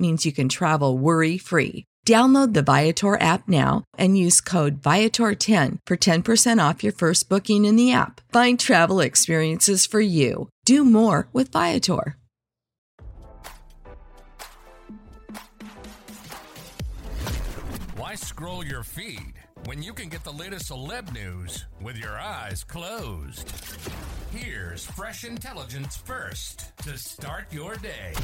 means you can travel worry free. Download the Viator app now and use code Viator10 for 10% off your first booking in the app. Find travel experiences for you. Do more with Viator. Why scroll your feed when you can get the latest celeb news with your eyes closed? Here's fresh intelligence first to start your day.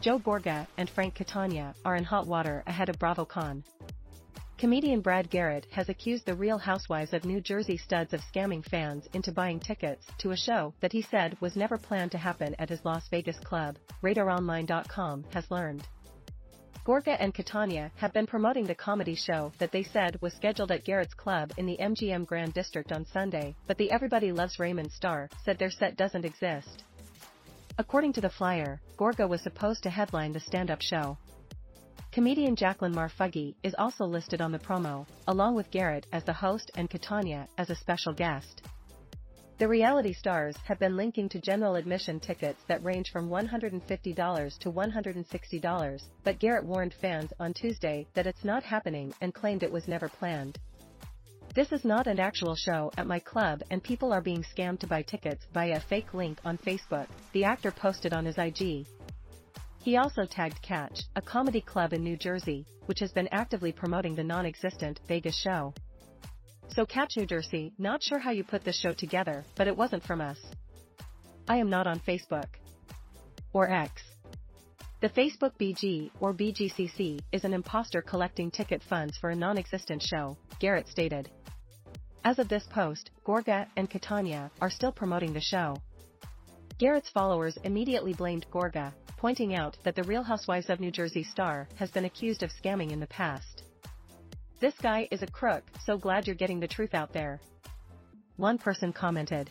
Joe Gorga and Frank Catania are in hot water ahead of BravoCon. Comedian Brad Garrett has accused the Real Housewives of New Jersey studs of scamming fans into buying tickets to a show that he said was never planned to happen at his Las Vegas club, RadarOnline.com has learned. Gorga and Catania have been promoting the comedy show that they said was scheduled at Garrett's club in the MGM Grand District on Sunday, but the Everybody Loves Raymond star said their set doesn't exist. According to the flyer, Gorga was supposed to headline the stand-up show. Comedian Jacqueline Marfuggi is also listed on the promo, along with Garrett as the host and Catania as a special guest. The reality stars have been linking to general admission tickets that range from $150 to $160, but Garrett warned fans on Tuesday that it's not happening and claimed it was never planned. This is not an actual show at my club and people are being scammed to buy tickets via a fake link on Facebook, the actor posted on his IG. He also tagged Catch, a comedy club in New Jersey, which has been actively promoting the non-existent Vegas show. So Catch New Jersey, not sure how you put this show together, but it wasn't from us. I am not on Facebook. Or X. The Facebook BG, or BGCC, is an imposter collecting ticket funds for a non-existent show, Garrett stated. As of this post, Gorga and Catania are still promoting the show. Garrett's followers immediately blamed Gorga, pointing out that the Real Housewives of New Jersey star has been accused of scamming in the past. This guy is a crook, so glad you're getting the truth out there. One person commented.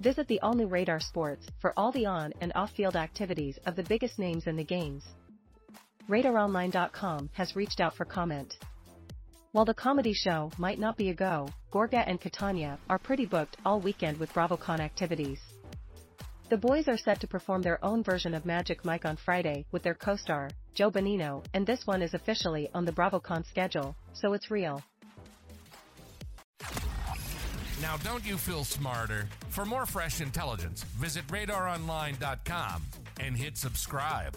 Visit the all-new Radar Sports for all the on and off-field activities of the biggest names in the games. RadarOnline.com has reached out for comment. While the comedy show might not be a go, Gorga and Catania are pretty booked all weekend with BravoCon activities. The boys are set to perform their own version of Magic Mike on Friday with their co-star, Joe Benigno, and this one is officially on the BravoCon schedule, so it's real. Now, don't you feel smarter? For more fresh intelligence, visit radaronline.com and hit subscribe.